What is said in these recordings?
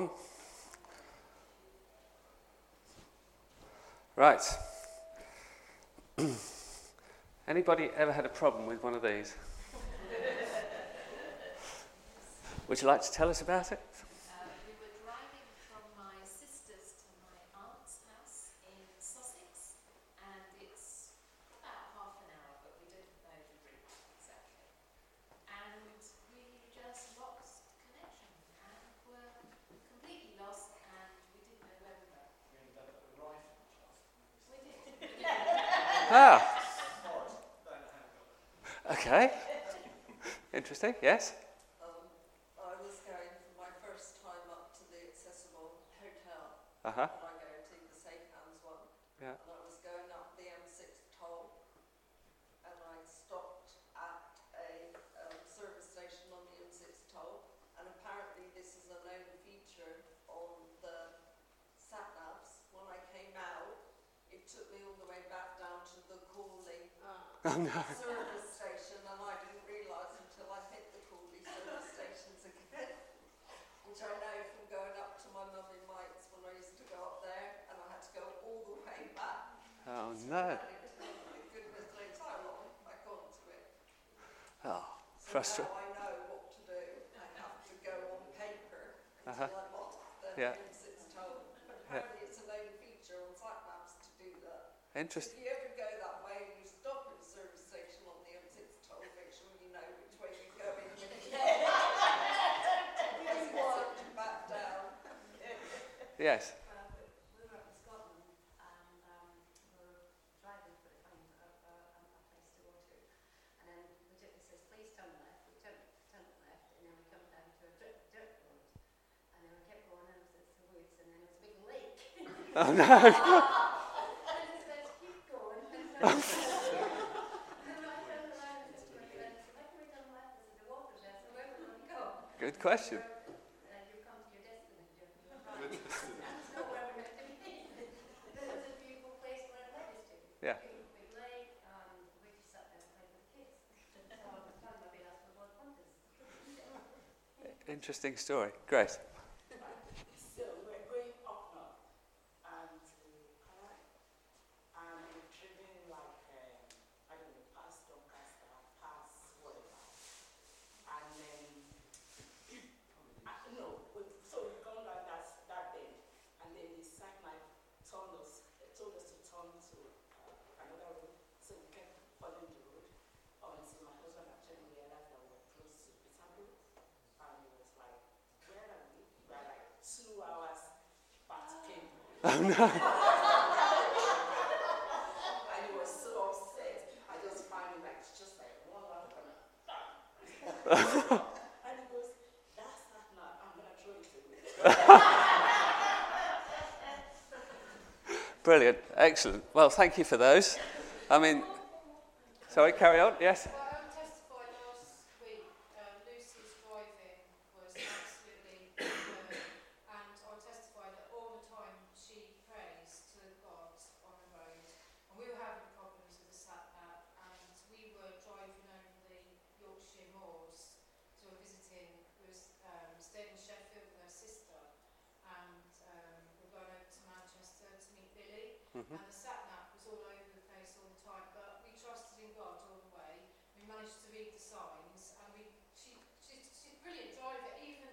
on. Right. Anybody ever had a problem with one of these? Would you like to tell us about it? Yes? Um, I was going for my first time up to the accessible hotel. Uh huh. And I go to the safe hands one. Yeah. And I was going up the M6 toll. And I stopped at a um, service station on the M6 toll. And apparently this is a known feature on the sat navs. When I came out, it took me all the way back down to the Oh no. service station, and I didn't realise until I hit the Cooley service stations again, which I know from going up to my mum in Mike's when I used to go up there, and I had to go all the way back. Oh no. And it took me goodness knows how long back onto it. Oh, So frustrating. I know what to do. I have to go on paper Uh-huh. until I'm off the Yeah. M6 toll. But Yeah. it's a known feature on sat navs to do that. Interesting. If you ever go that way and you stop at a service station on the M6 toll, make sure you know which way you're going. Because it's back down. Yes. Uh, but we were up in Scotland and um, we were driving to find a, a, a place to go to. And then the gypsy says, please turn left. We turn, turn left and then we come down to a dirt, dirt road. And then we kept going and it was the woods and then it was a big lake. Oh no. and I just said, keep going. and then I turned around and said to my friend, why can we turn left? I said, the water's there, so where are we going to go? Good question. Uh, you come to your destiny, Jim. That's not where we're meant to be. This is a beautiful place where it no. Good question. Yeah. Beautiful big lake, and we just sat there and played with the kids. So I was telling my baby, that's what fun is. Interesting story. Grace. So we're going up north and to Calais, and we've driven like, uh, I don't know, past Doncaster, past whatever. And then, uh, no, we, so we've gone down that, that bend, and then the sat nav told us, told us to turn to uh, another road, so we kept following the road until my husband actually realized that we were close to Peterborough. And he was like, where are we? We are like two hours past Cambridge. Oh no. And he was so upset. I just found him like, it's just like one round corner. and he goes, Oh, not. I'm throw. Brilliant. Excellent. Well, thank you for those. I mean, sorry, carry on. Yes. Well, I testified last week, um, Lucy's driving was absolutely superb, and I testified that all the time she prays to God on the road. And we were having problems with the sat nav, and we were driving over the Yorkshire moors to a visiting, we was um, staying in Sheffield with her sister, and um, we were going over to Manchester to meet Billy. Mhm. And the sat nav was all over the place all the time, but we trusted in God all the way. We managed to read the signs, and we she, she she's a brilliant driver, even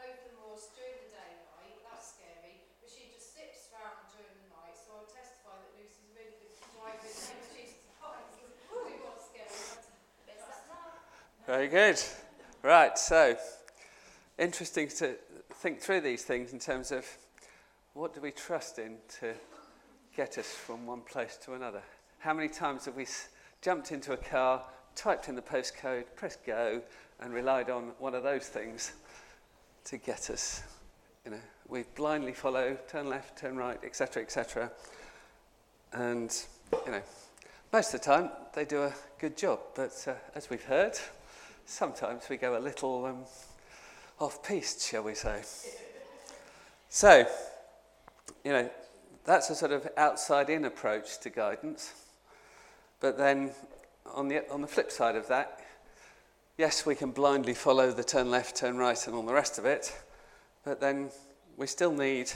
over the moors during the daylight. That's scary, but she just zips round during the night. So I'll testify that Lucy's really good driver. and she's surprised. We got scary. but that's now. Very good. Right. So, interesting to think through these things in terms of what do we trust in to get us from one place to another. How many times have we s- jumped into a car, typed in the postcode, pressed go, and relied on one of those things to get us? You know, we blindly follow, turn left, turn right, etc., etc. And you know, most of the time they do a good job, but uh, as we've heard, sometimes we go a little um, off piste, shall we say? So, you know, that's a sort of outside in approach to guidance. But then on the, on the flip side of that, yes, we can blindly follow the turn left, turn right, and all the rest of it. But then we still need,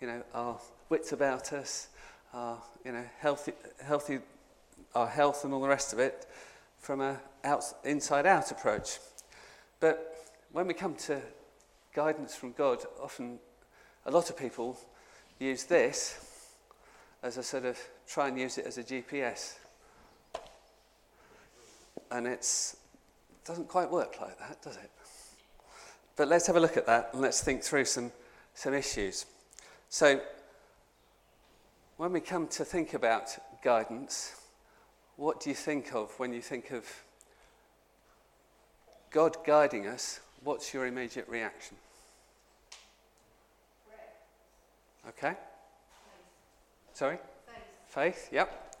you know, our wits about us, our, you know, healthy, healthy, our health and all the rest of it from a out, inside out approach. But when we come to guidance from God, often a lot of people use this as a sort of try and use it as a GPS. And it doesn't quite work like that, does it? But let's have a look at that and let's think through some, some issues. So, when we come to think about guidance, what do you think of when you think of God guiding us? What's your immediate reaction? Okay? Sorry? Faith. Faith, yep.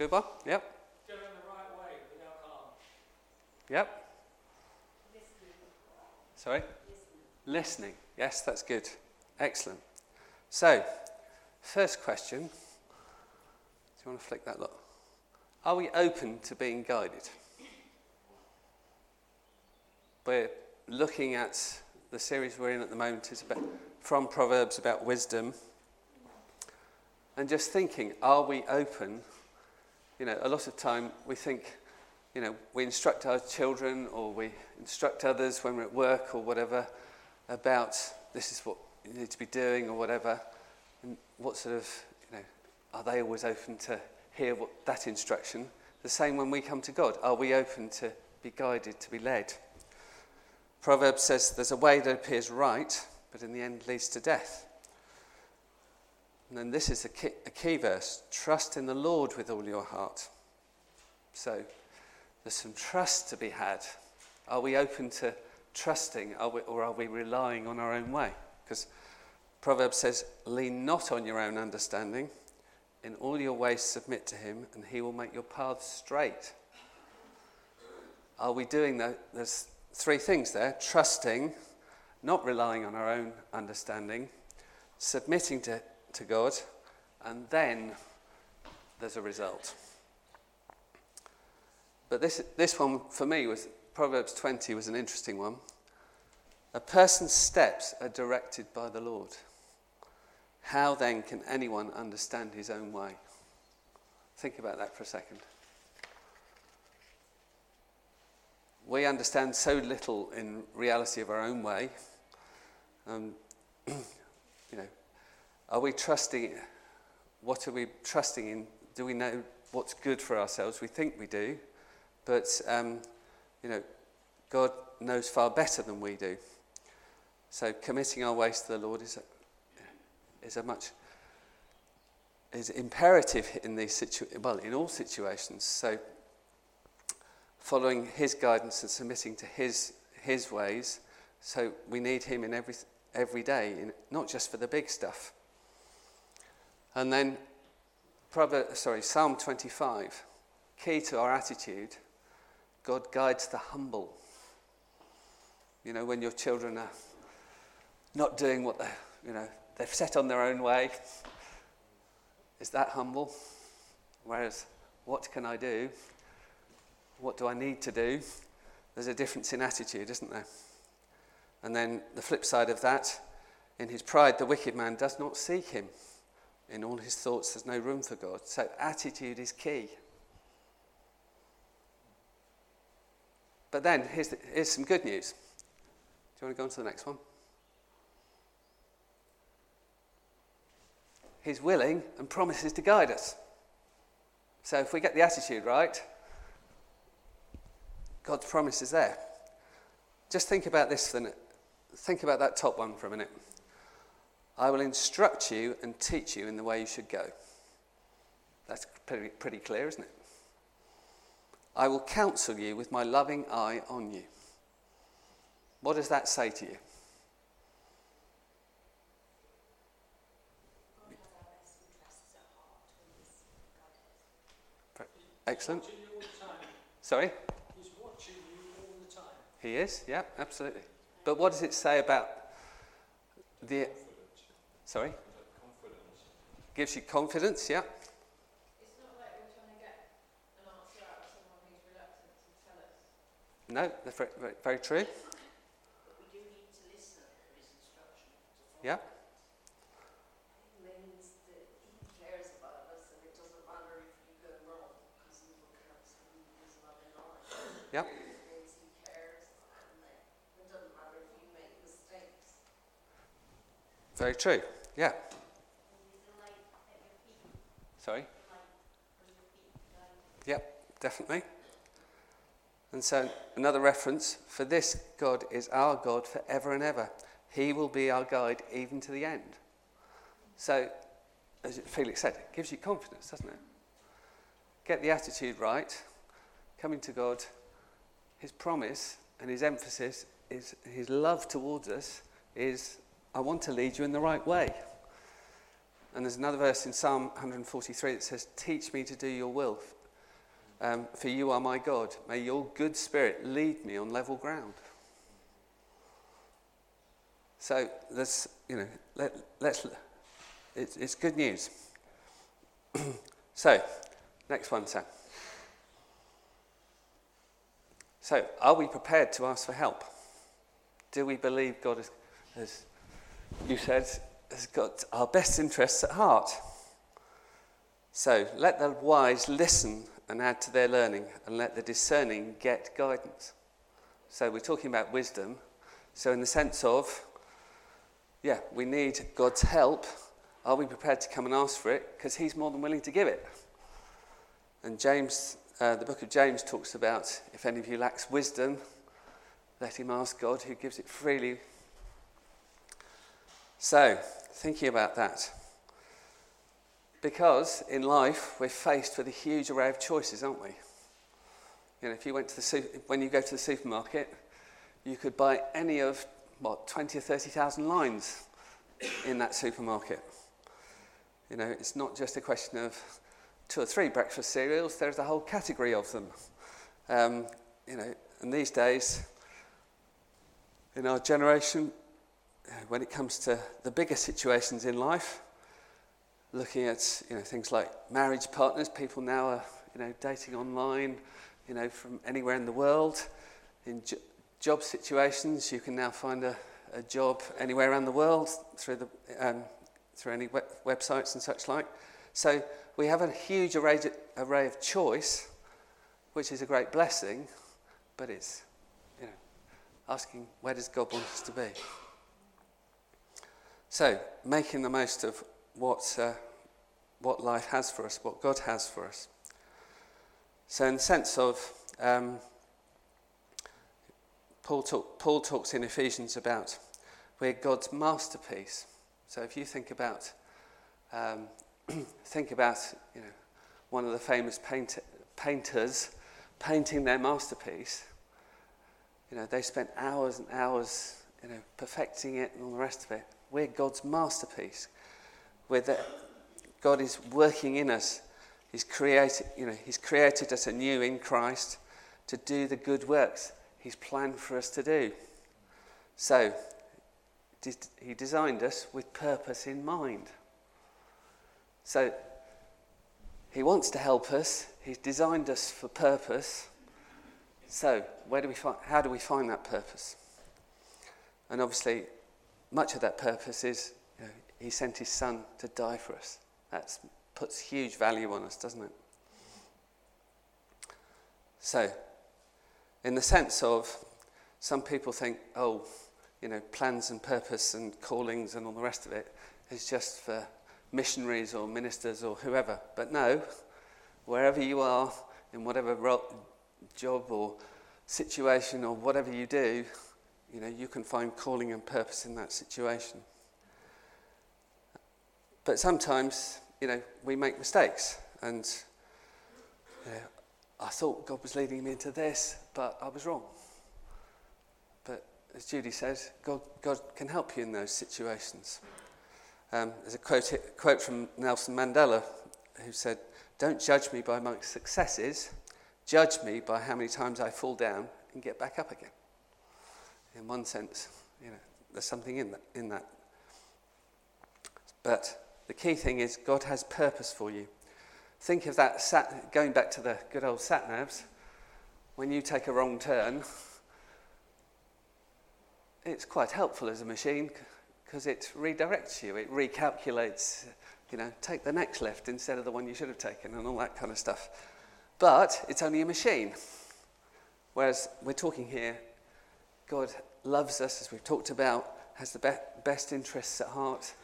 That's a good one, yep. Yep. Sorry? Listening. Yes, that's good. Excellent. So, first question. Do you want to flick that look? Are we open to being guided? We're looking at the series we're in at the moment is about, from Proverbs about wisdom. And just thinking, are we open? You know, a lot of time we think, you know, we instruct our children or we instruct others when we're at work or whatever about this is what you need to be doing or whatever. And what sort of, you know, are they always open to hear what, that instruction? The same when we come to God. Are we open to be guided, to be led? Proverbs says there's a way that appears right, but in the end leads to death. And then this is a key, a key verse trust in the Lord with all your heart. So there's some trust to be had. Are we open to trusting are we, or are we relying on our own way? Because Proverbs says, lean not on your own understanding. In all your ways, submit to him, and he will make your paths straight. Are we doing that? There's three things there trusting, not relying on our own understanding, submitting to, to God, and then there's a result. But this, this one for me was Proverbs 20 was an interesting one. A person's steps are directed by the Lord. How then can anyone understand his own way? Think about that for a second. We understand so little in reality of our own way. Um, you know, are we trusting? What are we trusting in? Do we know what's good for ourselves? We think we do, but um, you know, God knows far better than we do. So committing our ways to the Lord is a, is a much is imperative in these situ- well in all situations. So following His guidance and submitting to His His ways. So we need Him in every every day, in, not just for the big stuff. And then, sorry, Psalm 25, key to our attitude God guides the humble. You know, when your children are not doing what they, you know, they've set on their own way, is that humble? Whereas, what can I do? What do I need to do? There's a difference in attitude, isn't there? And then the flip side of that, in his pride, the wicked man does not seek him. In all his thoughts, there's no room for God. So, attitude is key. But then, here's, the, here's some good news. Do you want to go on to the next one? He's willing and promises to guide us. So, if we get the attitude right, God's promise is there. Just think about this for minute. Think about that top one for a minute. I will instruct you and teach you in the way you should go. That's pretty, pretty clear, isn't it? I will counsel you with my loving eye on you. What does that say to you? Excellent. Sorry? He's watching you all the time. He is, yeah, absolutely. But what does it say about the. Sorry? Gives you confidence, yeah. It's not like we're trying to get an answer out of someone who's reluctant to tell us. No, that's very, very, very true. Yeah? It means that he cares about us and it doesn't matter if you go wrong because he will absolutely his loving eye. Yep. It means he cares and that it doesn't matter if you make mistakes. Very true. Yeah. And he's a light at your feet, Sorry? a light for your feet, guide. Definitely. And so, another reference for this God is our God forever and ever. He will be our guide even to the end. So, as Felix said, it gives you confidence, doesn't it? Get the attitude right, coming to God, His promise and His emphasis is His love towards us is, I want to lead you in the right way. And there's another verse in Psalm 143 that says, Teach me to do your will, um, for you are my God. May your good spirit lead me on level ground. So you know, let, let's, it's, it's good news. so, next one, Sam. So, are we prepared to ask for help? Do we believe God has, as you said, has got our best interests at heart? So, let the wise listen and add to their learning, and let the discerning get guidance. So, we're talking about wisdom. So, in the sense of, yeah, we need God's help. Are we prepared to come and ask for it? Because He's more than willing to give it. And James, uh, the book of James talks about if any of you lacks wisdom, let him ask God who gives it freely. So, thinking about that. Because in life, we're faced with a huge array of choices, aren't we? You know, if you went to the when you go to the supermarket, you could buy any of what 20 or 30,000 lines in that supermarket. You know, it's not just a question of two or three breakfast cereals. There's a whole category of them. Um, you know, and these days, in our generation, when it comes to the bigger situations in life, looking at you know things like marriage partners, people now are you know dating online, you know from anywhere in the world. In jo- job situations, you can now find a, a job anywhere around the world through the um, through any web- websites and such like. So we have a huge array, array of choice, which is a great blessing, but it's you know asking where does God want us to be. So making the most of what, uh, what life has for us, what God has for us. So, in the sense of, um, Paul, talk, Paul talks in Ephesians about we're God's masterpiece. So, if you think about, um, think about, you know, one of the famous paint, painters painting their masterpiece, you know, they spent hours and hours, you know, perfecting it and all the rest of it. We're God's masterpiece. God is working in us. He's created, you know, He's created us anew in Christ to do the good works He's planned for us to do. So, He designed us with purpose in mind. So, He wants to help us. He's designed us for purpose. So, where do we find, how do we find that purpose? And obviously, much of that purpose is you know, He sent His Son to die for us. That puts huge value on us, doesn't it? So, in the sense of some people think, oh, you know, plans and purpose and callings and all the rest of it is just for missionaries or ministers or whoever. But no, wherever you are, in whatever job or situation or whatever you do, you know, you can find calling and purpose in that situation. But sometimes, you know, we make mistakes and you know, I thought God was leading me into this, but I was wrong. But as Judy says, God, God can help you in those situations. Um, there's a quote, quote from Nelson Mandela who said, Don't judge me by my successes, judge me by how many times I fall down and get back up again. In one sense, you know, there's something in that. In that. But the key thing is God has purpose for you. Think of that, sat, going back to the good old sat navs, when you take a wrong turn, it's quite helpful as a machine because it redirects you, it recalculates, you know, take the next left instead of the one you should have taken, and all that kind of stuff. But it's only a machine. Whereas we're talking here, God loves us, as we've talked about, has the be- best interests at heart.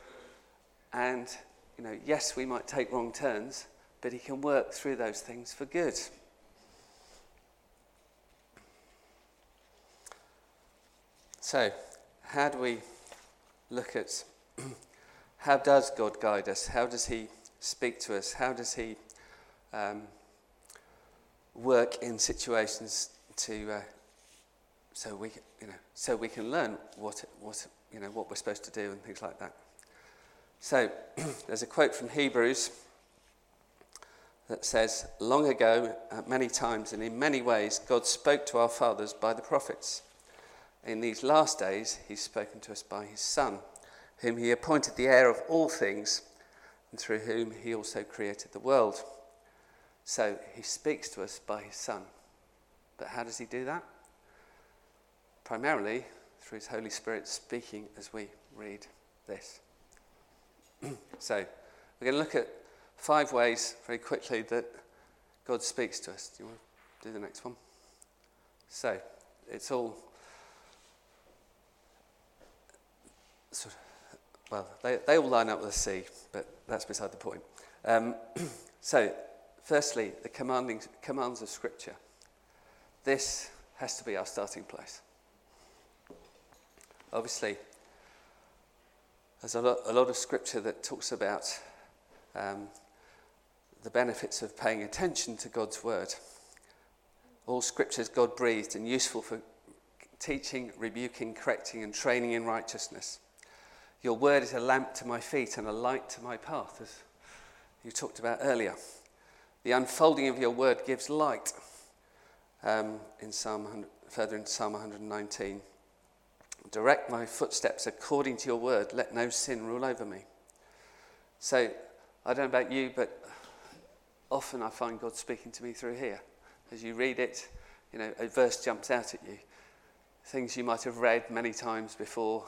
And, you know, yes, we might take wrong turns, but He can work through those things for good. So, how do we look at how does God guide us? How does He speak to us? How does He um, work in situations to uh, so we you know so we can learn what what you know what we're supposed to do and things like that. So there's a quote from Hebrews that says, "Long ago, many times and in many ways, God spoke to our fathers by the prophets. In these last days, He's spoken to us by His Son, whom He appointed the heir of all things, and through whom He also created the world." So He speaks to us by His Son. But how does He do that? Primarily through His Holy Spirit speaking as we read this. so, we're going to look at five ways very quickly that God speaks to us. Do you want to do the next one? So, it's all sort of, well, they, they all line up with the sea, but that's beside the point. Um, so, firstly, the commanding, commands of Scripture. This has to be our starting place. Obviously, there's a lot, a lot of scripture that talks about um, the benefits of paying attention to God's word. All scripture is God breathed and useful for teaching, rebuking, correcting, and training in righteousness. Your word is a lamp to my feet and a light to my path, as you talked about earlier. The unfolding of your word gives light. Um, in Psalm further in Psalm 119. Direct my footsteps according to your word. Let no sin rule over me. So, I don't know about you, but often I find God speaking to me through here. As you read it, you know, a verse jumps out at you. Things you might have read many times before.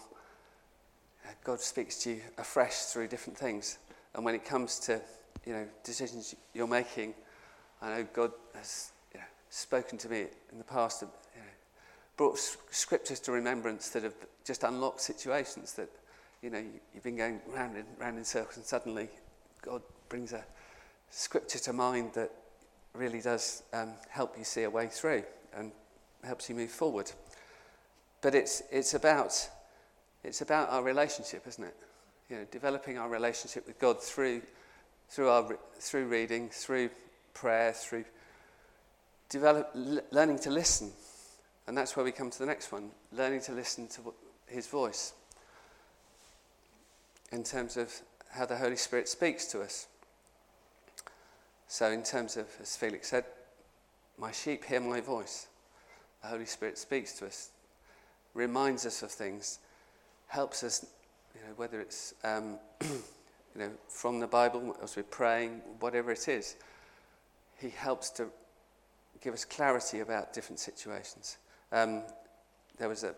God speaks to you afresh through different things. And when it comes to, you know, decisions you're making, I know God has you know, spoken to me in the past brought scriptures to remembrance that have just unlocked situations that, you know, you've been going round and round in circles and suddenly God brings a scripture to mind that really does um, help you see a way through and helps you move forward. But it's, it's, about, it's about our relationship, isn't it? You know, developing our relationship with God through, through, our, through reading, through prayer, through develop, learning to listen and that's where we come to the next one learning to listen to his voice in terms of how the Holy Spirit speaks to us. So, in terms of, as Felix said, my sheep hear my voice. The Holy Spirit speaks to us, reminds us of things, helps us, you know, whether it's um, you know, from the Bible, as we're praying, whatever it is, He helps to give us clarity about different situations. Um, there was a.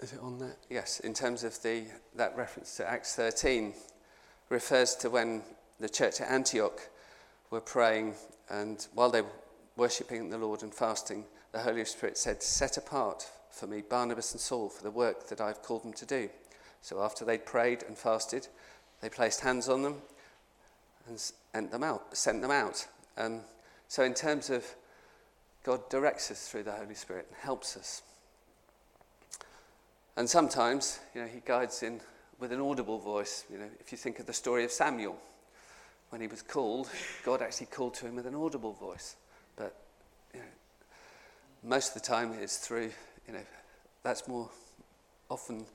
Is it on there? Yes, in terms of the that reference to Acts 13, refers to when the church at Antioch were praying, and while they were worshipping the Lord and fasting, the Holy Spirit said, "Set apart for me Barnabas and Saul for the work that I've called them to do." So after they'd prayed and fasted, they placed hands on them and sent them out. Sent them out. Um, so in terms of God directs us through the Holy Spirit and helps us. And sometimes, you know, he guides in with an audible voice. You know, if you think of the story of Samuel, when he was called, God actually called to him with an audible voice. But you know, most of the time, it's through. You know, that's more often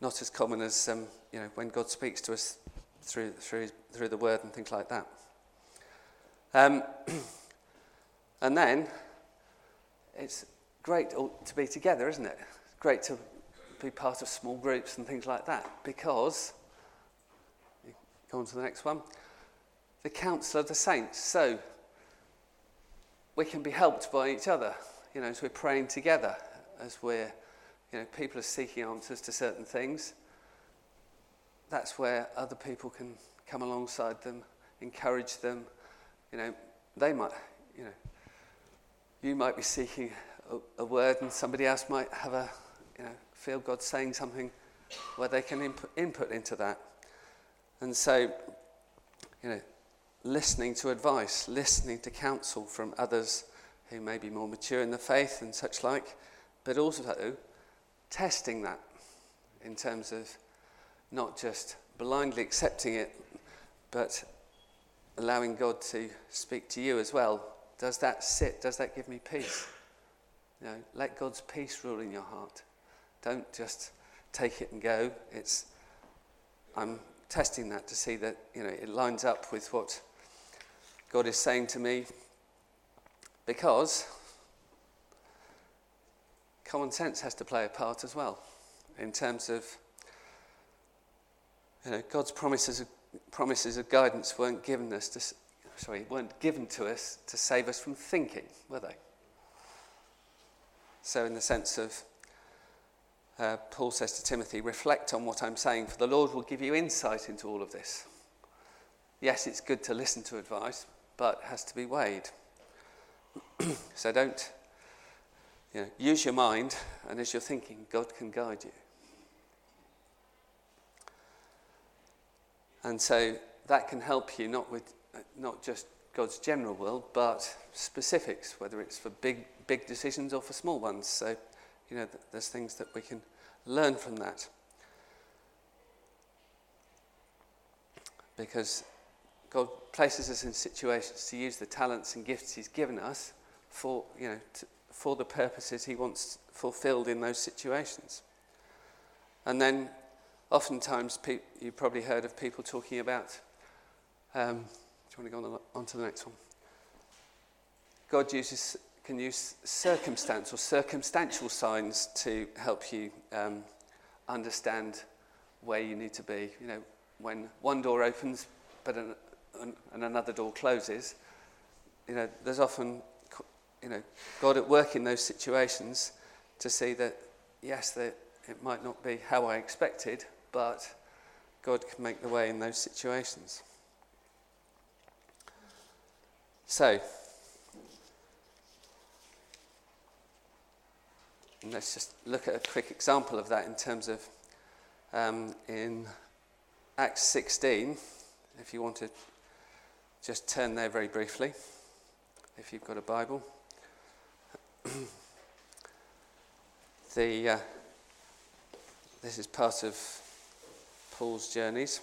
not as common as um, you know when God speaks to us through through through the Word and things like that. Um, And then it's great to be together, isn't it? great to be part of small groups and things like that because, go on to the next one, the counsel of the saints. So we can be helped by each other, you know, as we're praying together, as we're, you know, people are seeking answers to certain things, that's where other people can come alongside them, encourage them. You know, they might, you know, you might be seeking a, a word, and somebody else might have a, you know, feel God saying something where they can input, input into that. And so, you know, listening to advice, listening to counsel from others who may be more mature in the faith and such like, but also testing that in terms of not just blindly accepting it, but allowing God to speak to you as well. Does that sit? Does that give me peace? You know, let God's peace rule in your heart. Don't just take it and go. It's I'm testing that to see that you know it lines up with what God is saying to me because common sense has to play a part as well in terms of you know, God's promises of, promises of guidance weren't given us to, sorry, weren't given to us to save us from thinking, were they? So, in the sense of, uh, Paul says to Timothy, reflect on what I'm saying, for the Lord will give you insight into all of this. Yes, it's good to listen to advice, but it has to be weighed. so don't you know, use your mind, and as you're thinking, God can guide you. And so that can help you not with not just God's general will, but specifics, whether it's for big big decisions or for small ones. So, you know, there's things that we can learn from that. Because God places us in situations to use the talents and gifts He's given us for, you know, to, for the purposes He wants fulfilled in those situations. And then oftentimes pe- you've probably heard of people talking about. Um, do you want to go on, on to the next one? God uses, can use circumstance or circumstantial signs to help you um, understand where you need to be. You know, when one door opens but an, an, and another door closes, you know, there's often, you know, God at work in those situations to see that, yes, that it might not be how I expected, but God can make the way in those situations. So, let's just look at a quick example of that in terms of um, in Acts 16, if you want to just turn there very briefly, if you've got a Bible. the, uh, this is part of Paul's journeys.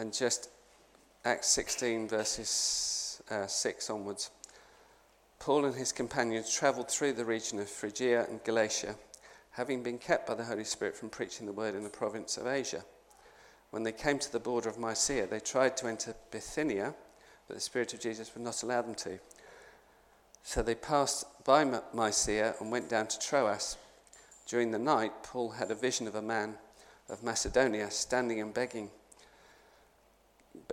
And just Acts 16, verses uh, 6 onwards. Paul and his companions travelled through the region of Phrygia and Galatia having been kept by the Holy Spirit from preaching the word in the province of Asia. When they came to the border of Mysia, they tried to enter Bithynia, but the Spirit of Jesus would not allow them to. So they passed by Mysia and went down to Troas. During the night, Paul had a vision of a man of Macedonia standing and begging,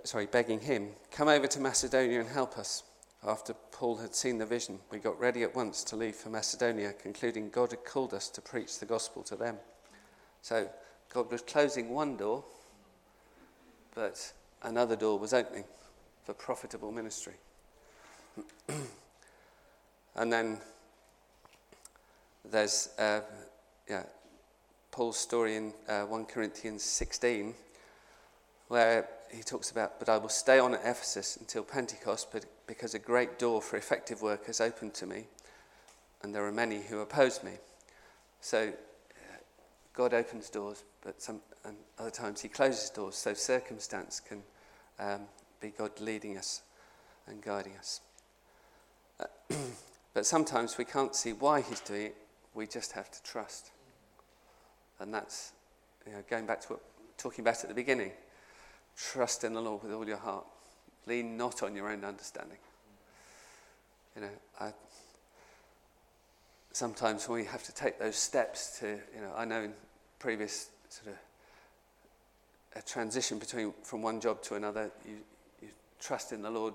sorry, begging him, Come over to Macedonia and help us. After Paul had seen the vision, we got ready at once to leave for Macedonia, concluding God had called us to preach the gospel to them. So God was closing one door, but another door was opening for profitable ministry. and then there's uh, yeah, Paul's story in uh, 1 Corinthians 16, where he talks about, but I will stay on at Ephesus until Pentecost, because a great door for effective work has opened to me, and there are many who oppose me. So God opens doors, but some and other times He closes doors. So circumstance can um, be God leading us and guiding us. But sometimes we can't see why He's doing it. We just have to trust, and that's you know, going back to what talking about at the beginning. Trust in the Lord with all your heart. Lean not on your own understanding. You know, I, sometimes we have to take those steps to, you know, I know in previous sort of a transition between from one job to another, you, you trust in the Lord.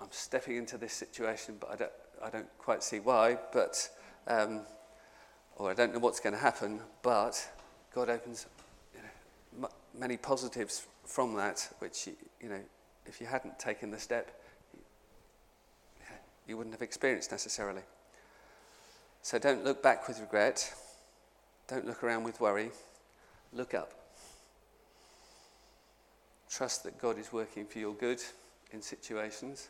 I'm stepping into this situation, but I don't, I don't quite see why, but, um, or I don't know what's going to happen, but God opens you know, m- many positives from that, which, you, know, if you hadn't taken the step, you wouldn't have experienced necessarily. So don't look back with regret. Don't look around with worry. Look up. Trust that God is working for your good in situations,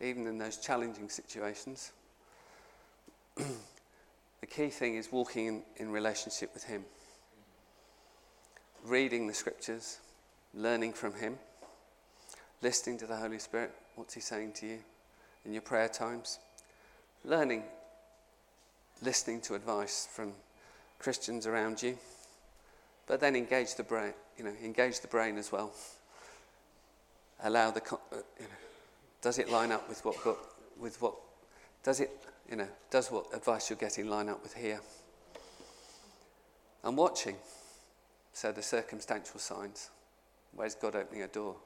even in those challenging situations. the key thing is walking in, in relationship with Him, reading the scriptures, learning from Him, listening to the Holy Spirit. What's He saying to you in your prayer times? Learning, listening to advice from Christians around you, but then engage the brain, you know, engage the brain as well. Allow the, uh, you know, does it line up with what, with what, does it, you know, does what advice you're getting line up with here? And watching, so the circumstantial signs. Where's God opening a door?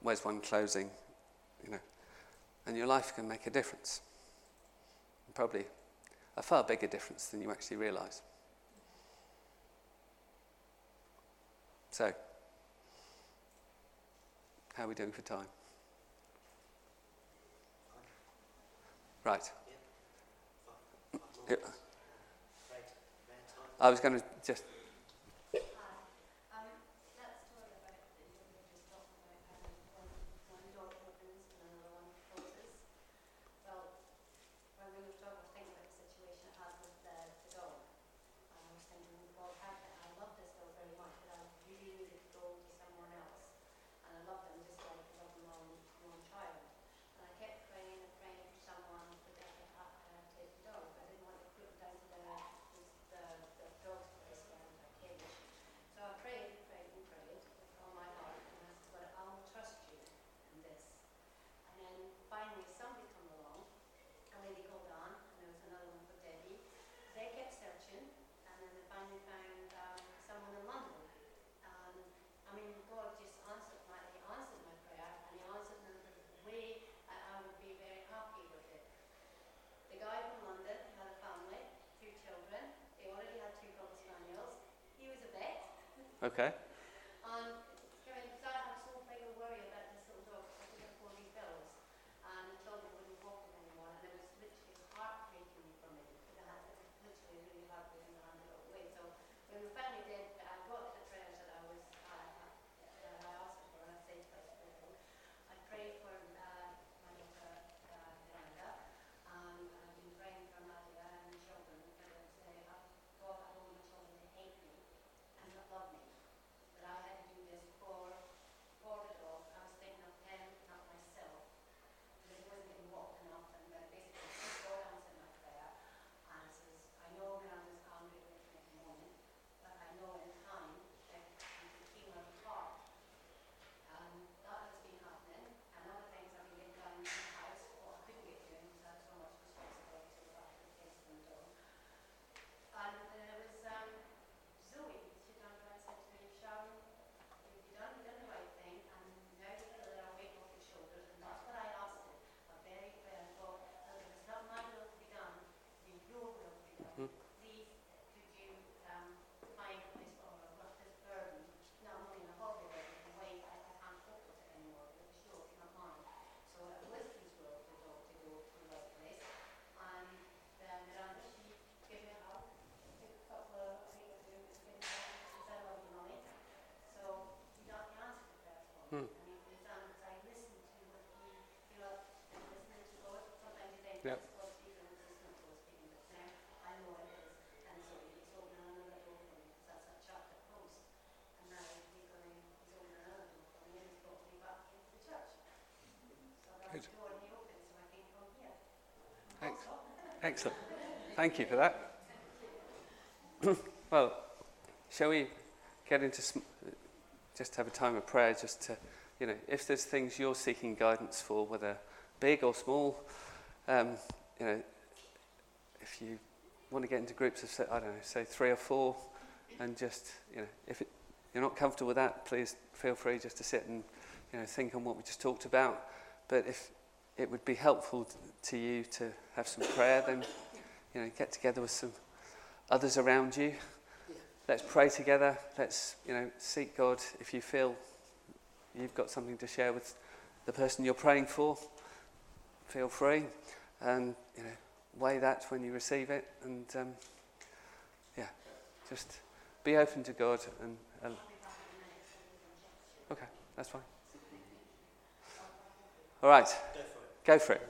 Where's one closing? You know, and your life can make a difference. Probably a far bigger difference than you actually realise. So, how are we doing for time? Right. Yeah. I was going to just. Um, that story about that you were just talking about having one, one door opens and another one closes. Well, when we were talking, I was thinking about the situation I had with the, the dog. And I was thinking, well, how can, I love this dog very much, but I really needed to go to someone else. And I love them just like I love my own, my own child. And I kept praying and praying for someone that I could ha- uh, take the dog. I didn't want to put it down to the, the, the dog's place down in the cage. So I prayed and prayed and prayed with all my heart, and I said, Lord, I will trust you in this. And then finally, somebody come along, a lady called Dawn, and there was another one called Debbie. They kept searching, and then they finally found um, someone in London. Um, I mean, God just answered my, he answered my prayer, and he answered in a way I, I would be very happy with it. The guy from London had a family, two children. They already had two cocker spaniels. He was a vet. Okay. And I mean, because I had so big a worry about this little dog, I couldn't afford these bills. And the children wouldn't walk him anymore, and it was literally heartbreaking for me. Because I had it was literally really heartbreaking to hand it all away. So when we finally did, I got the prayers that I was uh, that I asked for, and I said to him, I prayed for uh, my daughter uh, Miranda, and I've been praying for Nadia and the children because uh, I've God, I don't want my children to hate me and not love me. But I had to do this for, for the dog. I was thinking of him, not myself. Because he wasn't getting walked enough. And then basically, God answered my prayer. And says, I know Miranda's angry with me at the moment, but I know in time that you can heal her heart. And that has been happening. And other things have been getting done in the house, or I couldn't get doing because I had so much responsibility with that, the kids and the dog. And there was um, Zoe, she turned around and said to me, Sharon, you've done, you've done the right thing, and now you feel that I'm weight off your shoulders, and that's what I asked it. A very prayer for, that if it's not my will to be done, then your will to be done. Please, could you um, find a place for her, what this burden, not only in a hobby, but in a way I, I can't cope with it anymore, with the sure, it's not mine. So it was his will for the dog to go to the right place. And then Miranda, she gave me a hug, took a couple of weeks to get it out, she said, I love you, mommy. So he got the answer to that for me. Hmm. And he was done, because I listened to what he, you know, and listening to God, sometimes you think Yep. that's God speaking, and it's not God speaking, but now I know it is. And so he's opening another door for me, because that's that chapter closed. And now he's going, he's opening another door for me, and he's brought me back into the church. So that's Good. the door he opened, so I can come here. Ex- Excellent. Thank you for that. well, shall we get into sm- just have a time of prayer, just to, you know, if there's things you're seeking guidance for, whether big or small, um, you know, if you want to get into groups of, say, I don't know, say three or four, and just, you know, if it, you're not comfortable with that, please feel free just to sit and, you know, think on what we just talked about. But if it would be helpful to you to have some prayer, then, you know, get together with some others around you. Let's pray together. Let's, you know, seek God. If you feel you've got something to share with the person you're praying for, feel free. And, you know, weigh that when you receive it. And, um, yeah, just be open to God. And, and okay, that's fine. All right, go for it.